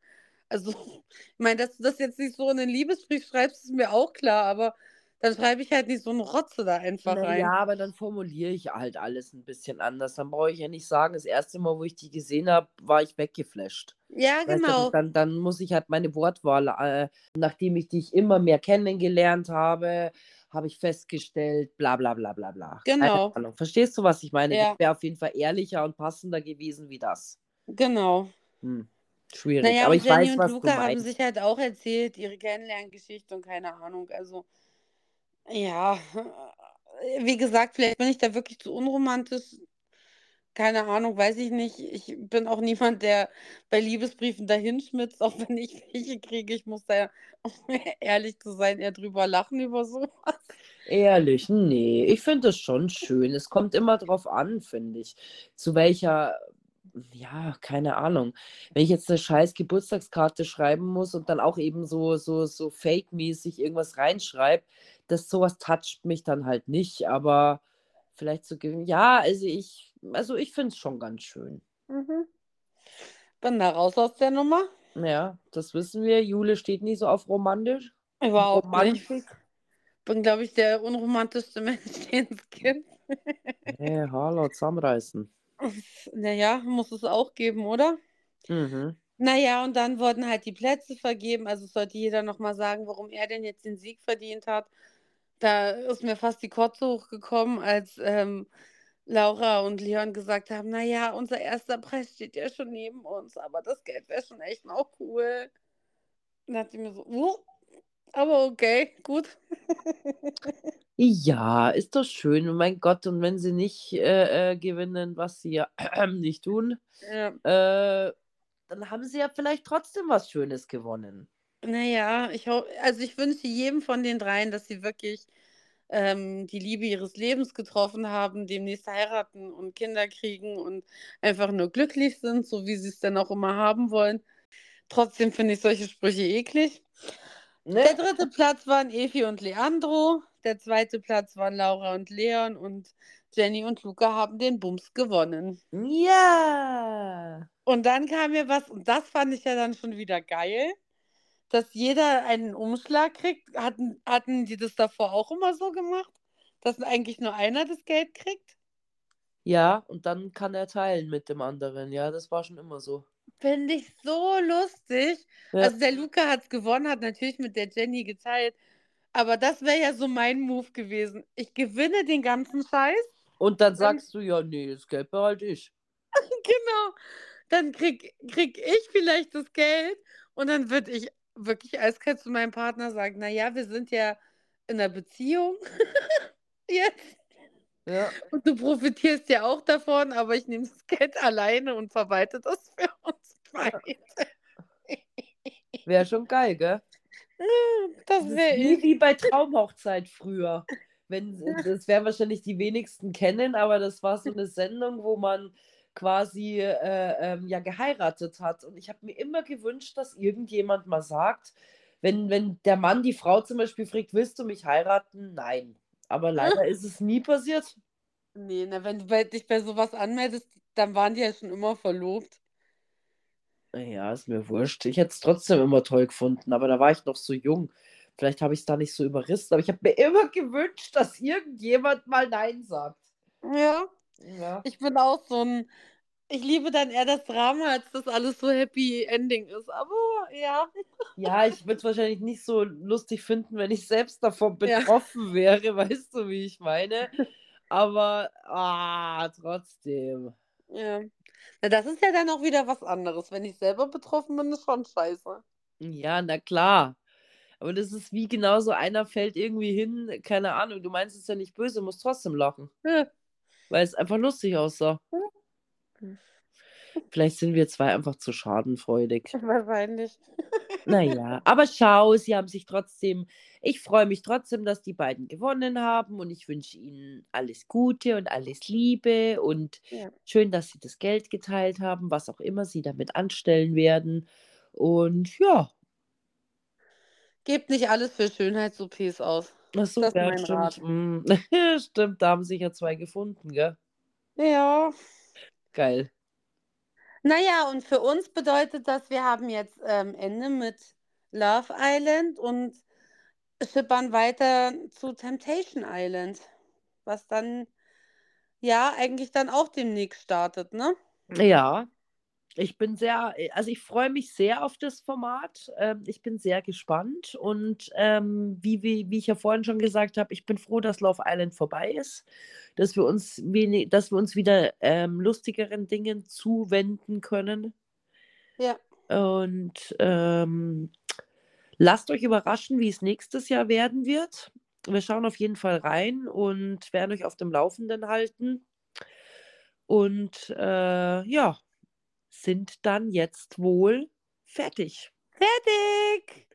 [SPEAKER 2] Also, ich meine, dass du das jetzt nicht so in den Liebesbrief schreibst, ist mir auch klar. Aber dann schreibe ich halt nicht so eine Rotze da einfach
[SPEAKER 1] Na
[SPEAKER 2] rein.
[SPEAKER 1] ja, aber dann formuliere ich halt alles ein bisschen anders. Dann brauche ich ja nicht sagen, das erste Mal, wo ich die gesehen habe, war ich weggeflasht.
[SPEAKER 2] Ja,
[SPEAKER 1] Weißt du,
[SPEAKER 2] genau.
[SPEAKER 1] dann, dann muss ich halt meine Wortwahl, äh, nachdem ich dich immer mehr kennengelernt habe, habe ich festgestellt, bla bla bla bla bla. Keine
[SPEAKER 2] Genau.
[SPEAKER 1] Ahnung. Verstehst du, was ich meine?
[SPEAKER 2] Ja.
[SPEAKER 1] Das wäre auf jeden Fall ehrlicher und passender gewesen wie das.
[SPEAKER 2] Genau.
[SPEAKER 1] Hm. Schwierig.
[SPEAKER 2] Naja,
[SPEAKER 1] aber
[SPEAKER 2] und
[SPEAKER 1] ich
[SPEAKER 2] Jenny
[SPEAKER 1] weiß,
[SPEAKER 2] und
[SPEAKER 1] was du
[SPEAKER 2] Luca haben sich halt auch erzählt, ihre Kennenlerngeschichte und keine Ahnung. Also, ja, wie gesagt, vielleicht bin ich da wirklich zu unromantisch. Keine Ahnung, weiß ich nicht. Ich bin auch niemand, der bei Liebesbriefen dahinschmitzt, auch wenn ich welche kriege. Ich muss da, um ehrlich zu sein, eher drüber lachen über sowas.
[SPEAKER 1] Ehrlich, nee, ich finde es schon schön. Es kommt immer drauf an, finde ich. Zu welcher, ja, keine Ahnung. Wenn ich jetzt eine scheiß Geburtstagskarte schreiben muss und dann auch eben so, so, so fake-mäßig irgendwas reinschreibe, das sowas toucht mich dann halt nicht. Aber vielleicht so, ja, also ich, also ich finde es schon ganz schön.
[SPEAKER 2] Mhm. Bin da raus aus der Nummer.
[SPEAKER 1] Ja, das wissen wir. Jule steht nie so auf romantisch.
[SPEAKER 2] Überhaupt nicht.
[SPEAKER 1] Romantik.
[SPEAKER 2] Bin, glaube ich, der unromantischste Mensch, den es gibt.
[SPEAKER 1] Hey, hallo, zusammenreißen.
[SPEAKER 2] Naja, muss es auch geben, oder?
[SPEAKER 1] Mhm.
[SPEAKER 2] Naja, und dann wurden halt die Plätze vergeben. Also sollte jeder nochmal sagen, warum er denn jetzt den Sieg verdient hat. Da ist mir fast die Kotze hochgekommen, als ähm, Laura und Leon gesagt haben, naja, unser erster Preis steht ja schon neben uns, aber das Geld wäre schon echt noch cool. Dann dachte ich mir so, uh, aber okay, gut.
[SPEAKER 1] Ja, ist doch schön. Und mein Gott, und wenn sie nicht äh, äh, gewinnen, was sie ja nicht tun,
[SPEAKER 2] Ja.
[SPEAKER 1] äh, dann haben sie ja vielleicht trotzdem was Schönes gewonnen.
[SPEAKER 2] Naja, ich hoffe, also ich wünsche jedem von den dreien, dass sie wirklich ähm, die Liebe ihres Lebens getroffen haben, demnächst heiraten und Kinder kriegen und einfach nur glücklich sind, so wie sie es dann auch immer haben wollen. Trotzdem finde ich solche Sprüche eklig.
[SPEAKER 1] Ne?
[SPEAKER 2] Der dritte Platz waren Evi und Leandro. Der zweite Platz waren Laura und Leon und Jenny und Luca haben den Bums gewonnen.
[SPEAKER 1] Ja.
[SPEAKER 2] Und dann kam mir was, und das fand ich ja dann schon wieder geil, dass jeder einen Umschlag kriegt. Hatten, hatten die das davor auch immer so gemacht? Dass eigentlich nur einer das Geld kriegt?
[SPEAKER 1] Ja, und dann kann er teilen mit dem anderen. Ja, das war schon immer so.
[SPEAKER 2] Finde ich so lustig.
[SPEAKER 1] Ja.
[SPEAKER 2] Also der Luca hat es gewonnen, hat natürlich mit der Jenny geteilt. Aber das wäre ja so mein Move gewesen. Ich gewinne den ganzen Scheiß.
[SPEAKER 1] Und dann sagst du, ja, nee, das Geld behalte ich.
[SPEAKER 2] Genau. Dann krieg, krieg ich vielleicht das Geld und dann würde ich wirklich eiskalt zu meinem Partner sagen, naja, wir sind ja in einer Beziehung jetzt
[SPEAKER 1] Ja.
[SPEAKER 2] und du profitierst ja auch davon, aber ich nehme das Geld alleine und verwalte das für uns
[SPEAKER 1] Wäre schon geil, gell?
[SPEAKER 2] Das
[SPEAKER 1] Das ist wie bei Traumhochzeit früher. Wenn, das werden wahrscheinlich die wenigsten kennen, aber das war so eine Sendung, wo man quasi äh, ähm, ja geheiratet hat. Und ich habe mir immer gewünscht, dass irgendjemand mal sagt, wenn, wenn der Mann die Frau zum Beispiel fragt, willst du mich heiraten? Nein. Aber leider ist es nie passiert.
[SPEAKER 2] Nee, na, wenn du bei, dich bei sowas anmeldest, dann waren die ja schon immer verlobt.
[SPEAKER 1] Ja, ist mir wurscht. Ich hätte es trotzdem immer toll gefunden, aber da war ich noch so jung. Vielleicht habe ich es da nicht so überrissen, aber ich habe mir immer gewünscht, dass irgendjemand mal Nein sagt.
[SPEAKER 2] Ja.
[SPEAKER 1] Ja.
[SPEAKER 2] Ich bin auch so ein. Ich liebe dann eher das Drama, als dass alles so Happy Ending ist. Aber ja.
[SPEAKER 1] Ja, ich würde es wahrscheinlich nicht so lustig finden, wenn ich selbst davon
[SPEAKER 2] Ja.
[SPEAKER 1] betroffen wäre, weißt du, wie ich meine? Aber ah, trotzdem.
[SPEAKER 2] Ja. Na, das ist ja dann auch wieder was anderes. Wenn ich selber betroffen bin, ist schon scheiße.
[SPEAKER 1] Ja, na klar. Aber das ist wie genauso, einer fällt irgendwie hin, keine Ahnung, du meinst es ja nicht böse, musst trotzdem lachen,
[SPEAKER 2] Ja.
[SPEAKER 1] weil es einfach lustig aussah. Vielleicht sind wir zwei einfach zu schadenfreudig.
[SPEAKER 2] Wahrscheinlich.
[SPEAKER 1] Naja, aber schau, sie haben sich trotzdem, ich freue mich trotzdem, dass die beiden gewonnen haben und ich wünsche ihnen alles Gute und alles Liebe und
[SPEAKER 2] Ja.
[SPEAKER 1] schön, dass sie das Geld geteilt haben, was auch immer sie damit anstellen werden. Und ja,
[SPEAKER 2] Gebt nicht alles für Schönheits-OPs aus.
[SPEAKER 1] ach so,
[SPEAKER 2] Das ist
[SPEAKER 1] ja,
[SPEAKER 2] mein Rat.
[SPEAKER 1] stimmt. mm, Stimmt, da haben sich ja zwei gefunden, gell?
[SPEAKER 2] Ja.
[SPEAKER 1] Geil.
[SPEAKER 2] Naja, und für uns bedeutet das, wir haben jetzt ähm, Ende mit Love Island und schippern weiter zu Temptation Island. Was dann ja eigentlich dann auch demnächst startet, ne?
[SPEAKER 1] Ja, ich bin sehr, also ich freue mich sehr auf das Format. Ähm, ich bin sehr gespannt und ähm, wie, wie, wie ich ja vorhin schon gesagt habe, ich bin froh, dass Love Island vorbei ist, dass wir uns, wenig, dass wir uns wieder ähm, lustigeren Dingen zuwenden können.
[SPEAKER 2] Ja.
[SPEAKER 1] Und ähm, lasst euch überraschen, wie es nächstes Jahr werden wird. Wir schauen auf jeden Fall rein und werden euch auf dem Laufenden halten. Und äh, ja, sind dann jetzt wohl fertig.
[SPEAKER 2] Fertig!